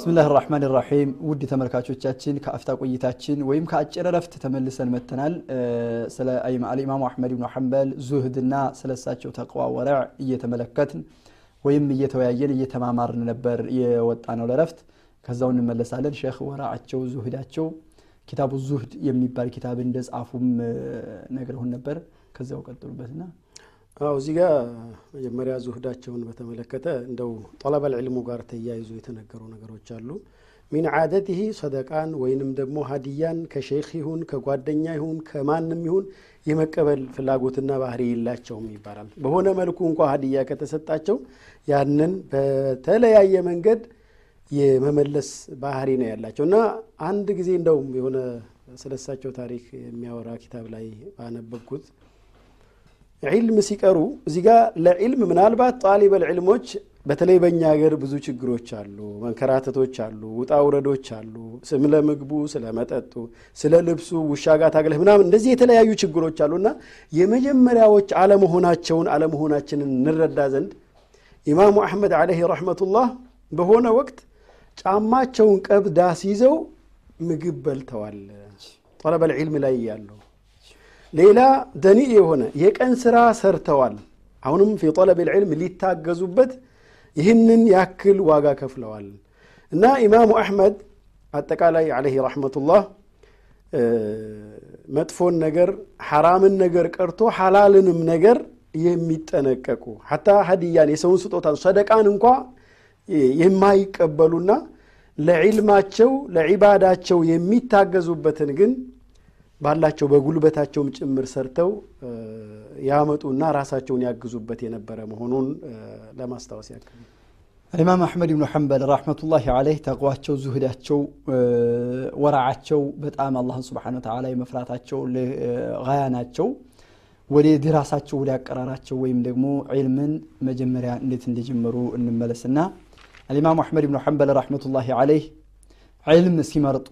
ብስምላህ ራሕማን ራሒም ውድ ተመልካቾቻችን ከአፍታ ቆይታችን ወይም ከአጭር ረፍት ተመልሰን መጥተናል። ስለ አልኢማሙ አሕመድ ብኑ ሐንበል ዙህድና ስለ እሳቸው ተቅዋ ወረዕ እየተመለከትን ወይም እየተወያየን እየተማማርን ነበር የወጣ ነው ለረፍት። ከዛው እንመለሳለን። ሼክ ወራዓቸው ዙህዳቸው ኪታቡ ዙህድ የሚባል ኪታብ እንደጻፉም ነግረሁን ነበር። ከዚያው ቀጥሉበትና አው እዚህ ጋር መጀመሪያ ዙህዳቸውን በተመለከተ እንደው ጠለበል ዕልሙ ጋር ተያይዞ የተነገሩ ነገሮች አሉ። ሚን ዓደትህ ሰደቃን ወይንም ደግሞ ሀዲያን ከሼክ ይሁን ከጓደኛ ይሁን ከማንም ይሁን የመቀበል ፍላጎትና ባህሪ የላቸውም ይባላል። በሆነ መልኩ እንኳ ሀዲያ ከተሰጣቸው ያንን በተለያየ መንገድ የመመለስ ባህሪ ነው ያላቸው እና አንድ ጊዜ እንደውም የሆነ ስለሳቸው ታሪክ የሚያወራ ኪታብ ላይ ባነበብኩት ዒልም ሲቀሩ እዚህ ጋር ለዒልም ምናልባት ጣሊበል ዕልሞች በተለይ በእኛ ሀገር ብዙ ችግሮች አሉ፣ መንከራተቶች አሉ፣ ውጣ ውረዶች አሉ። ስለ ምግቡ፣ ስለ መጠጡ፣ ስለ ልብሱ ውሻ ጋር ታግለህ ምናምን እንደዚህ የተለያዩ ችግሮች አሉና የመጀመሪያዎች አለመሆናቸውን አለመሆናችንን እንረዳ ዘንድ ኢማሙ አሕመድ ዓለይህ ረሕመቱላህ በሆነ ወቅት ጫማቸውን ቀብዳ ሲይዘው ምግብ በልተዋል። ጠለበል ዒልም ላይ ያሉ ሌላ ደኒእ የሆነ የቀን ስራ ሰርተዋል። አሁንም ፊ ጠለብ ልዕልም ሊታገዙበት ይህንን ያክል ዋጋ ከፍለዋል እና ኢማሙ አሕመድ አጠቃላይ ዓለይህ ረሕመቱላህ መጥፎን ነገር ሐራምን ነገር ቀርቶ ሐላልንም ነገር የሚጠነቀቁ ሐታ ሀዲያን የሰውን ስጦታ ሰደቃን እንኳ የማይቀበሉና ለዒልማቸው ለዒባዳቸው የሚታገዙበትን ግን ባላቸው በጉልበታቸውም ጭምር ሰርተው ያመጡና ራሳቸውን ያግዙበት የነበረ መሆኑን ለማስታወስ ያክል አልኢማም አሕመድ ብኑ ሐንበል ረሕመቱላሂ ዓለይህ ተቅዋቸው፣ ዙህዳቸው፣ ወራዓቸው በጣም አላህን ስብሓነ ወተዓላ የመፍራታቸው ጋያ ናቸው። ወደ ድራሳቸው ወደ አቀራራቸው ወይም ደግሞ ዒልምን መጀመሪያ እንዴት እንደጀመሩ እንመለስና አልኢማሙ አሕመድ ብኑ ሐንበል ረሕመቱላሂ ዓለይህ ዒልም ሲመርጡ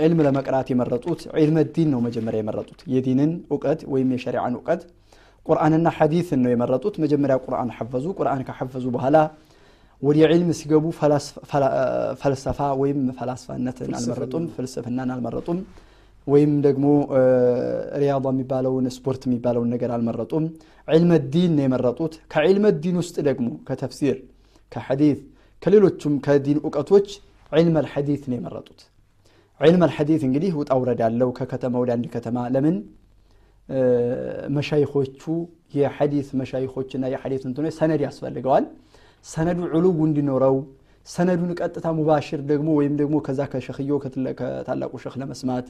ዒልም ለመቅራት የመረጡት ዒልመ ዲን ነው። መጀመሪያ የመረጡት የዲንን እውቀት ወይም የሸሪዓን እውቀት ቁርአንና ሐዲትን ነው የመረጡት። መጀመሪያ ቁርአን ሐፈዙ። ቁርአን ከሐፈዙ በኋላ ወደ ዒልም ሲገቡ ፈልሰፋ ወይም ፈላስፋነትን አልመረጡም፣ ፍልስፍናን አልመረጡም። ወይም ደግሞ ሪያዳ የሚባለውን ስፖርት የሚባለውን ነገር አልመረጡም። ዒልመ ዲን ነው የመረጡት። ከዒልመ ዲን ውስጥ ደግሞ ከተፍሲር፣ ከሐዲት፣ ከሌሎቹም ከዲን እውቀቶች ዒልም አልሐዲት ነው የመረጡት። ዒልም አልሐዲት እንግዲህ ውጣ ውረድ ያለው ከከተማ ወደ አንድ ከተማ ለምን መሻይኾቹ የሐዲት መሻይኾችና የሐዲት እንትኖች ሰነድ ያስፈልገዋል። ሰነዱ ዕሉው እንዲኖረው ሰነዱን ቀጥታ ሙባሽር ደግሞ ወይም ደግሞ ከዛ ከሸኽዮ ከታላቁ ሸኽ ለመስማት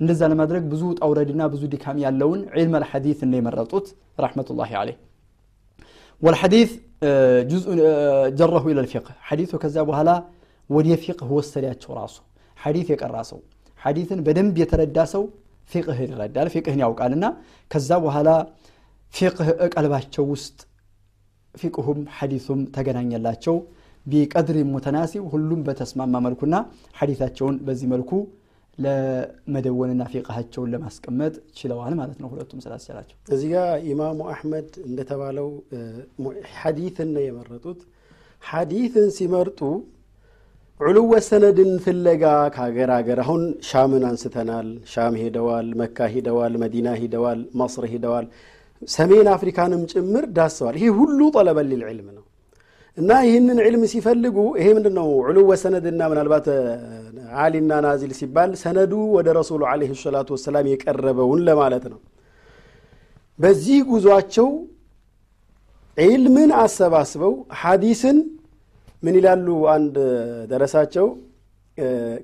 እንደዛ ለማድረግ ብዙ ውጣ ውረድና ብዙ ድካም ያለውን ዒልም አልሐዲት ነው የመረጡት ረሕመቱላሂ ዓለይህ። ወልሐዲት ጀረሁ ኢለል ፊቅህ ሐዲቱ ከዛ በኋላ ወደ ፊቅህ ወሰዳቸው። ራሱ ሐዲት የቀራ ሰው ሐዲትን በደንብ የተረዳ ሰው ፊቅህን ይረዳል፣ ፊቅህን ያውቃልና ከዛ በኋላ ፊቅህ እቀልባቸው ውስጥ ፊቅሁም ሐዲሱም ተገናኘላቸው። ቢቀድሪ ሙተናሲብ ሁሉም በተስማማ መልኩና ሐዲታቸውን በዚህ መልኩ ለመደወንና ፊቅሃቸውን ለማስቀመጥ ችለዋል ማለት ነው። ሁለቱም ስላስቻላቸው እዚህ ጋር ኢማሙ አሕመድ እንደተባለው ሐዲትን ነው የመረጡት። ሐዲትን ሲመርጡ ዑሉወ ሰነድን ፍለጋ ከሀገር ሀገር አሁን ሻምን አንስተናል። ሻም ሄደዋል፣ መካ ሂደዋል፣ መዲና ሂደዋል፣ መስር ሂደዋል፣ ሰሜን አፍሪካንም ጭምር ዳሰዋል። ይሄ ሁሉ ጠለበል ልዕልም ነው እና ይህንን ዕልም ሲፈልጉ ይሄ ምንድን ነው ዑሉወ ሰነድና ምናልባት አሊና ናዚል ሲባል ሰነዱ ወደ ረሱሉ ዓለይሂ ሰላቱ ወሰላም የቀረበውን ለማለት ነው። በዚህ ጉዟቸው ዒልምን አሰባስበው ሐዲስን ምን ይላሉ? አንድ ደረሳቸው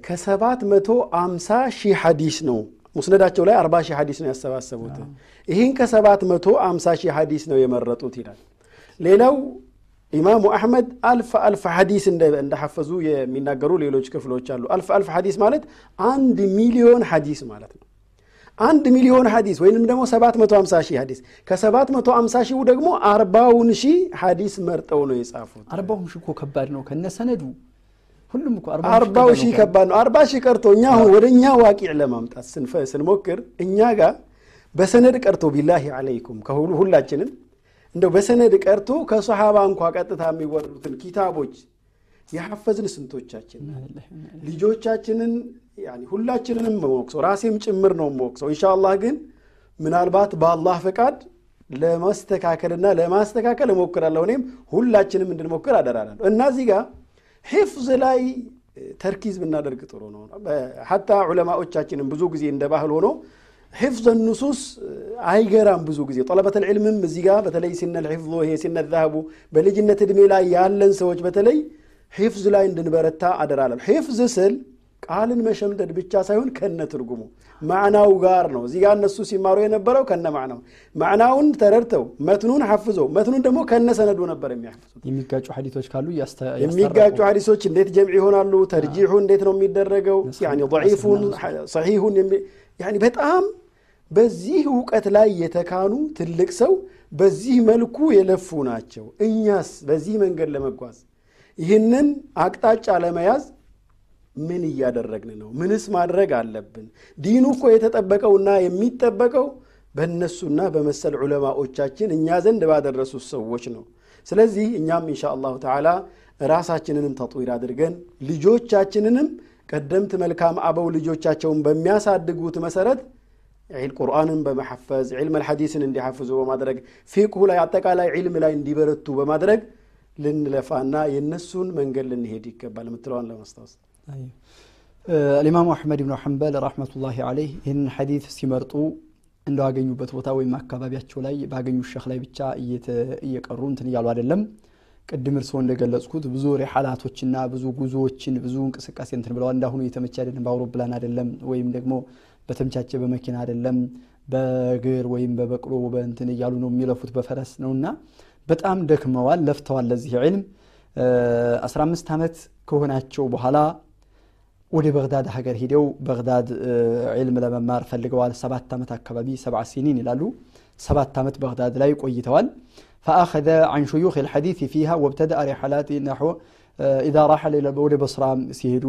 ከሰባት መቶ አምሳ ሺህ ሐዲስ ነው ሙስነዳቸው ላይ አርባ ሺህ ሐዲስ ነው ያሰባሰቡት። ይህን ከሰባት መቶ አምሳ ሺህ ሐዲስ ነው የመረጡት ይላል። ሌላው ኢማሙ አሕመድ አልፍ አልፍ ሐዲስ እንደሐፈዙ የሚናገሩ ሌሎች ክፍሎች አሉ። አልፍ አልፍ ሐዲስ ማለት አንድ ሚሊዮን ሐዲስ ማለት ነው። አንድ ሚሊዮን ሐዲስ ወይንም ደግሞ 750 ሺህ ሐዲስ ከ750 ሺሁ ደግሞ አርባውን ሺህ ሐዲስ መርጠው ነው የጻፉት። አርባውን ሺህ እኮ ከባድ ነው ከነ ሰነዱ ሁሉም እኮ አርባው ሺህ ከባድ ነው። አርባ ሺህ ቀርቶ እኛ አሁን ወደ እኛ ዋቂዕ ለማምጣት ስንሞክር እኛ ጋር በሰነድ ቀርቶ ቢላሂ ዓለይኩም ከሁሉ ሁላችንም እንደው በሰነድ ቀርቶ ከሰሓባ እንኳ ቀጥታ የሚወሩትን ኪታቦች የሐፈዝን ስንቶቻችን ልጆቻችንን ሁላችንንም መወቅሰው ራሴም ጭምር ነው መወቅሰው። ኢንሻአላህ ግን ምናልባት በአላህ ፈቃድ ለማስተካከልና ለማስተካከል እሞክራለሁ። እኔም ሁላችንም እንድንሞክር አደራላለሁ እና እዚህ ጋር ሒፍዝ ላይ ተርኪዝ ብናደርግ ጥሩ ነው። حتى ዑለማዎቻችንም ብዙ ጊዜ እንደ ባህል ሆኖ حفظ نصوص አይገራም። ብዙ ጊዜ طلبة العلم ም እዚህ ጋር በተለይ سن الحفظ ይሄ سن الذهب በልጅነት ዕድሜ ላይ ያለን ሰዎች በተለይ ሒፍዝ ላይ እንድንበረታ አደራለም። ሒፍዝ ስል ቃልን መሸምደድ ብቻ ሳይሆን ከነ ትርጉሙ ማዕናው ጋር ነው። እዚህ ጋር እነሱ ሲማሩ የነበረው ከነ ማዕናው ማዕናውን ተረድተው መትኑን ሐፍዘው መትኑን ደግሞ ከነ ሰነዱ ነበር የሚያፍዙት። የሚጋጩ ሐዲቶች ካሉ የሚጋጩ ሐዲሶች እንዴት ጀምዕ ይሆናሉ? ተርጂሑ እንዴት ነው የሚደረገው? ضዒፉን ሰሒሁን በጣም በዚህ እውቀት ላይ የተካኑ ትልቅ ሰው በዚህ መልኩ የለፉ ናቸው። እኛስ በዚህ መንገድ ለመጓዝ ይህንን አቅጣጫ ለመያዝ ምን እያደረግን ነው? ምንስ ማድረግ አለብን? ዲኑ እኮ የተጠበቀውና የሚጠበቀው በእነሱና በመሰል ዑለማዎቻችን እኛ ዘንድ ባደረሱት ሰዎች ነው። ስለዚህ እኛም ኢንሻ አላሁ ተዓላ ራሳችንንም ተጥዊር አድርገን ልጆቻችንንም ቀደምት መልካም አበው ልጆቻቸውን በሚያሳድጉት መሰረት ቁርአንን በመሐፈዝ ዒልም ሐዲስን እንዲሐፍዙ በማድረግ ፊቅሁ ላይ አጠቃላይ ዒልም ላይ እንዲበረቱ በማድረግ ልንለፋና የእነሱን መንገድ ልንሄድ ይገባል የምትለዋን ለማስታወስ አልኢማሙ አሕመድ ብኑ ሐንበል ረሕመቱላሂ ዓለይህ ይህንን ሐዲት ሲመርጡ እንዳገኙበት ቦታ ወይም አካባቢያቸው ላይ ባገኙ ሸክ ላይ ብቻ እየቀሩ እንትን እያሉ አይደለም። ቅድም እርስዎ እንደገለጽኩት ብዙ ሪሓላቶችና ብዙ ጉዞዎችን ብዙ እንቅስቃሴ እንትን ብለዋል። እንዳሁኑ የተመቸ አይደለም፣ በአውሮፕላን አይደለም፣ ወይም ደግሞ በተመቻቸ በመኪና አይደለም፣ በእግር ወይም በበቅሎ በእንትን እያሉ ነው የሚለፉት፣ በፈረስ ነውና በጣም ደክመዋል፣ ለፍተዋል። ለዚህ ዕልም 15 ዓመት ከሆናቸው በኋላ ወደ በግዳድ ሀገር ሂደው በግዳድ علم ለመማር ፈልገዋል። ሰባት ዓመት አካባቢ سبع سنين ይላሉ። ሰባት ዓመት በግዳድ ላይ ቆይተዋል። فأخذ عن شيوخ الحديث فيها وابتدأ رحلاته إذا رحل ወደ በስራ ሲሄዱ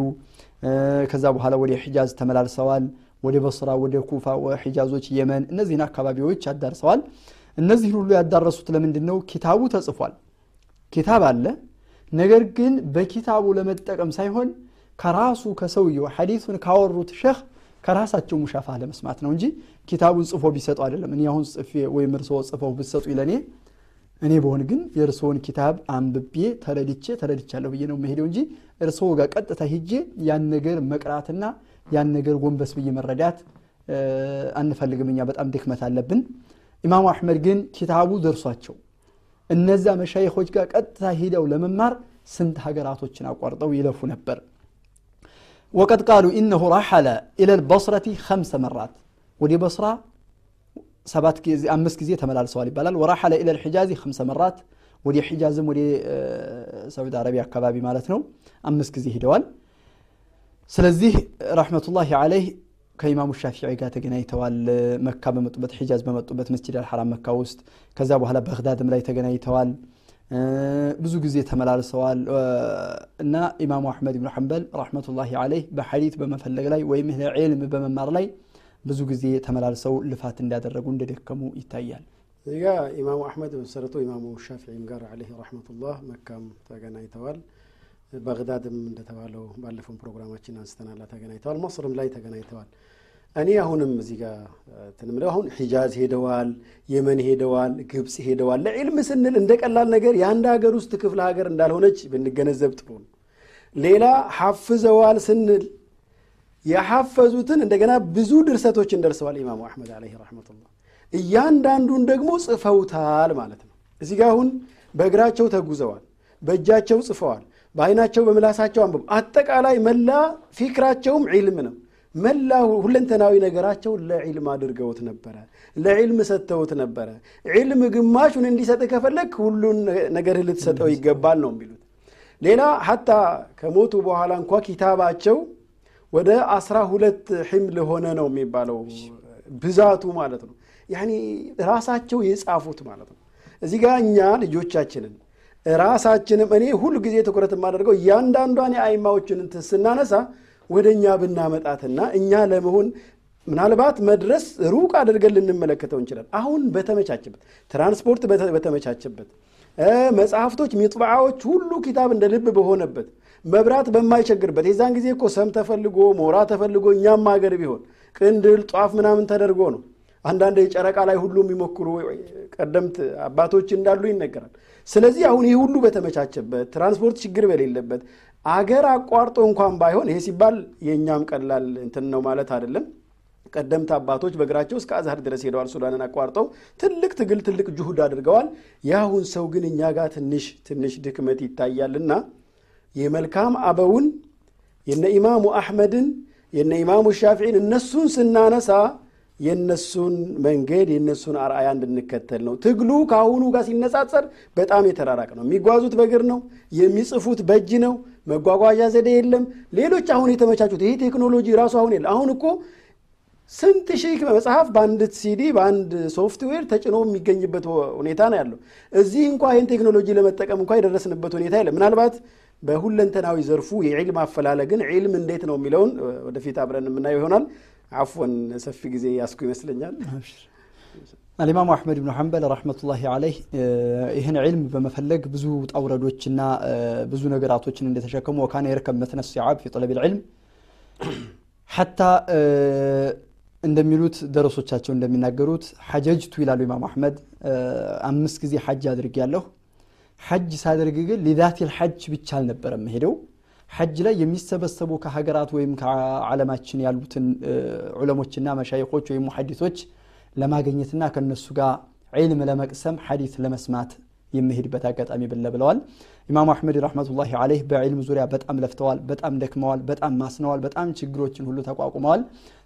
ከዛ በኋላ ወደ ሒጃዝ ተመላልሰዋል። ወደ በስራ፣ ወደ ኩፋ፣ ሒጃዞች፣ የመን እነዚህን አካባቢዎች ያዳርሰዋል። እነዚህን ሁሉ ያዳረሱት ለምንድን ነው? ኪታቡ ተጽፏል። ኪታብ አለ። ነገር ግን በኪታቡ ለመጠቀም ሳይሆን ከራሱ ከሰውየው ሐዲሱን ካወሩት ሸህ ከራሳቸው ሙሻፋ ለመስማት ነው እንጂ ኪታቡን ጽፎ ቢሰጡ አይደለም። እኔ አሁን ጽፌ ወይም እርስዎ ጽፈው ብትሰጡ ለእኔ እኔ በሆን ግን የእርስዎን ኪታብ አንብቤ ተረድቼ ተረድቻለሁ ብዬ ነው መሄደው እንጂ እርስዎ ጋር ቀጥታ ሂጄ ያን ነገር መቅራትና ያን ነገር ጎንበስ ብዬ መረዳት አንፈልግም። እኛ በጣም ድክመት አለብን። ኢማሙ አሕመድ ግን ኪታቡ ደርሷቸው እነዛ መሻይኾች ጋር ቀጥታ ሂደው ለመማር ስንት ሀገራቶችን አቋርጠው ይለፉ ነበር። ወቀድ ቃሉ ኢነሁ ራሐለ ኢለል በስረቲ ከምሰ መራት ወደ በስራ ሰባት ጊዜ አምስት ጊዜ ተመላልሰዋል ይባላል። ወራሐለ ኢለል ሒጃዚ ከምሰ መራት ወደ ሒጃዝም ወደ ሳዑዲ አረቢያ አካባቢ ማለት ነው አምስት ጊዜ ሂደዋል። ስለዚህ ረሕመቱላሂ ዓለይህ ከኢማሙ ሻፊዒ ጋር ተገናኝተዋል። መካ በመጡበት ሒጃዝ በመጡበት መስጅድ አልሐራም መካ ውስጥ ከዛ በኋላ በግዳድም ላይ ተገናኝተዋል። ብዙ ጊዜ ተመላልሰዋል እና ኢማሙ አሕመድ ብኑ ሐንበል ረሕመቱላሂ ዓለይህ በሐዲት በመፈለግ ላይ ወይም ዒልም በመማር ላይ ብዙ ጊዜ ተመላልሰው ልፋት እንዳደረጉ እንደደከሙ ይታያል። እዚህ ጋ ኢማሙ አሕመድ መሰረቱ ኢማሙ ሻፊዒም ጋር ዓለይህ ረሕመቱላህ መካም ተገናኝተዋል። በግዳድም እንደተባለው ባለፈውን ፕሮግራማችን አንስተናላ ተገናኝተዋል። መስርም ላይ ተገናኝተዋል። እኔ አሁንም እዚህ ጋር ትንምለው አሁን ሒጃዝ ሄደዋል፣ የመን ሄደዋል፣ ግብፅ ሄደዋል። ለዒልም ስንል እንደ ቀላል ነገር የአንድ ሀገር ውስጥ ክፍለ ሀገር እንዳልሆነች ብንገነዘብ ጥሩ ነው። ሌላ ሐፍዘዋል ስንል የሐፈዙትን እንደገና ብዙ ድርሰቶችን ደርሰዋል ኢማሙ አሕመድ ዓለይህ ረሕመቱላህ። እያንዳንዱን ደግሞ ጽፈውታል ማለት ነው። እዚህ ጋር አሁን በእግራቸው ተጉዘዋል፣ በእጃቸው ጽፈዋል፣ በአይናቸው በምላሳቸው አንብቡ። አጠቃላይ መላ ፊክራቸውም ዒልም ነው። መላ ሁለንተናዊ ነገራቸው ለዒልም አድርገውት ነበረ፣ ለዒልም ሰጥተውት ነበረ። ዒልም ግማሹን እንዲሰጥ ከፈለግ ሁሉን ነገርህ ልትሰጠው ይገባል ነው የሚሉት። ሌላ ሐታ ከሞቱ በኋላ እንኳ ኪታባቸው ወደ አስራ ሁለት ሒምል ሆነ ነው የሚባለው ብዛቱ ማለት ነው። ያኒ ራሳቸው የጻፉት ማለት ነው። እዚህ ጋር እኛ ልጆቻችንን ራሳችንም እኔ ሁሉ ጊዜ ትኩረት የማደርገው እያንዳንዷን የአይማዎችን ስናነሳ ወደ እኛ ብናመጣትና እኛ ለመሆን ምናልባት መድረስ ሩቅ አድርገን ልንመለከተው እንችላል። አሁን በተመቻቸበት ትራንስፖርት በተመቻቸበት መጽሐፍቶች ሚጥባዓዎች ሁሉ ኪታብ እንደ ልብ በሆነበት መብራት በማይቸግርበት የዛን ጊዜ እኮ ሰም ተፈልጎ ሞራ ተፈልጎ እኛም ሀገር ቢሆን ቅንድል ጧፍ ምናምን ተደርጎ ነው። አንዳንድ የጨረቃ ላይ ሁሉ የሚሞክሩ ቀደምት አባቶች እንዳሉ ይነገራል። ስለዚህ አሁን ይህ ሁሉ በተመቻቸበት ትራንስፖርት ችግር በሌለበት አገር አቋርጦ እንኳን ባይሆን ይሄ ሲባል የእኛም ቀላል እንትን ነው ማለት አይደለም። ቀደምት አባቶች በእግራቸው እስከ አዝሀር ድረስ ሄደዋል። ሱዳንን አቋርጠው ትልቅ ትግል ትልቅ ጅሁድ አድርገዋል። የአሁን ሰው ግን እኛ ጋር ትንሽ ትንሽ ድክመት ይታያልና የመልካም አበውን የነ ኢማሙ አሕመድን የነ ኢማሙ ሻፊዒን እነሱን ስናነሳ የነሱን መንገድ የነሱን አርአያ እንድንከተል ነው። ትግሉ ከአሁኑ ጋር ሲነጻጸር በጣም የተራራቅ ነው። የሚጓዙት በእግር ነው፣ የሚጽፉት በእጅ ነው፣ መጓጓዣ ዘዴ የለም። ሌሎች አሁን የተመቻቹት ይሄ ቴክኖሎጂ ራሱ አሁን የለ አሁን እኮ ስንት ሺህ መጽሐፍ በአንድ ሲዲ በአንድ ሶፍትዌር ተጭኖ የሚገኝበት ሁኔታ ነው ያለው። እዚህ እንኳ ይህን ቴክኖሎጂ ለመጠቀም እንኳ የደረስንበት ሁኔታ የለም። ምናልባት በሁለንተናዊ ዘርፉ የዒልም አፈላለግን ዒልም እንዴት ነው የሚለውን ወደፊት አብረን የምናየው ይሆናል። አፎን ሰፊ ጊዜ ያስኩ ይመስለኛል። አልኢማሙ አሕመድ ብኑ ሐንበል ረሕመቱላሂ ዓለይህ ይህን ዒልም በመፈለግ ብዙ ውጣ ውረዶችና ብዙ ነገራቶችን እንደተሸከሙ ወካነ የርከብ መትነ ሲዓብ ፊ ጠለብ ልዕልም ሐታ እንደሚሉት ደረሶቻቸው እንደሚናገሩት ሐጀጅቱ ይላሉ ኢማም አሕመድ አምስት ጊዜ ሐጅ አድርጌያለሁ። ሐጅ ሳደርግ ግን ሊዛቲል ሐጅ ብቻ አልነበረም ሄደው ሐጅ ላይ የሚሰበሰቡ ከሀገራት ወይም ከዓለማችን ያሉትን ዑለሞችና መሻይኮች ወይም ሙሐዲሶች ለማግኘትና ከነሱ ጋር ዒልም ለመቅሰም ሐዲስ ለመስማት የሚሄድበት አጋጣሚ ብለ ብለዋል። ኢማሙ አሕመድ ረሕመቱላሂ ዓለይህ በዕልም ዙሪያ በጣም ለፍተዋል፣ በጣም ደክመዋል፣ በጣም ማስነዋል፣ በጣም ችግሮችን ሁሉ ተቋቁመዋል።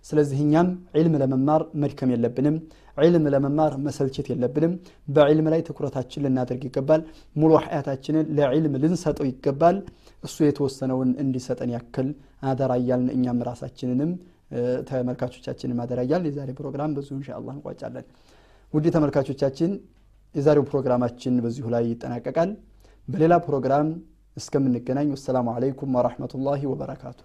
ስለዚህ እኛም ዒልም ለመማር መድከም የለብንም። ዒልም ለመማር መሰልቸት የለብንም። በዒልም ላይ ትኩረታችን ልናደርግ ይገባል። ሙሉ ሐያታችንን ለዒልም ልንሰጠው ይገባል። እሱ የተወሰነውን እንዲሰጠን ያክል አደራ እኛም ራሳችንንም ተመልካቾቻችንን አደራ እያልን የዛሬ ፕሮግራም በዚሁ ኢንሻአላህ እንቋጫለን። ውድ ተመልካቾቻችን የዛሬው ፕሮግራማችን በዚሁ ላይ ይጠናቀቃል። በሌላ ፕሮግራም እስከምንገናኝ ወሰላሙ አለይኩም ወራህመቱላሂ ወበረካቱ።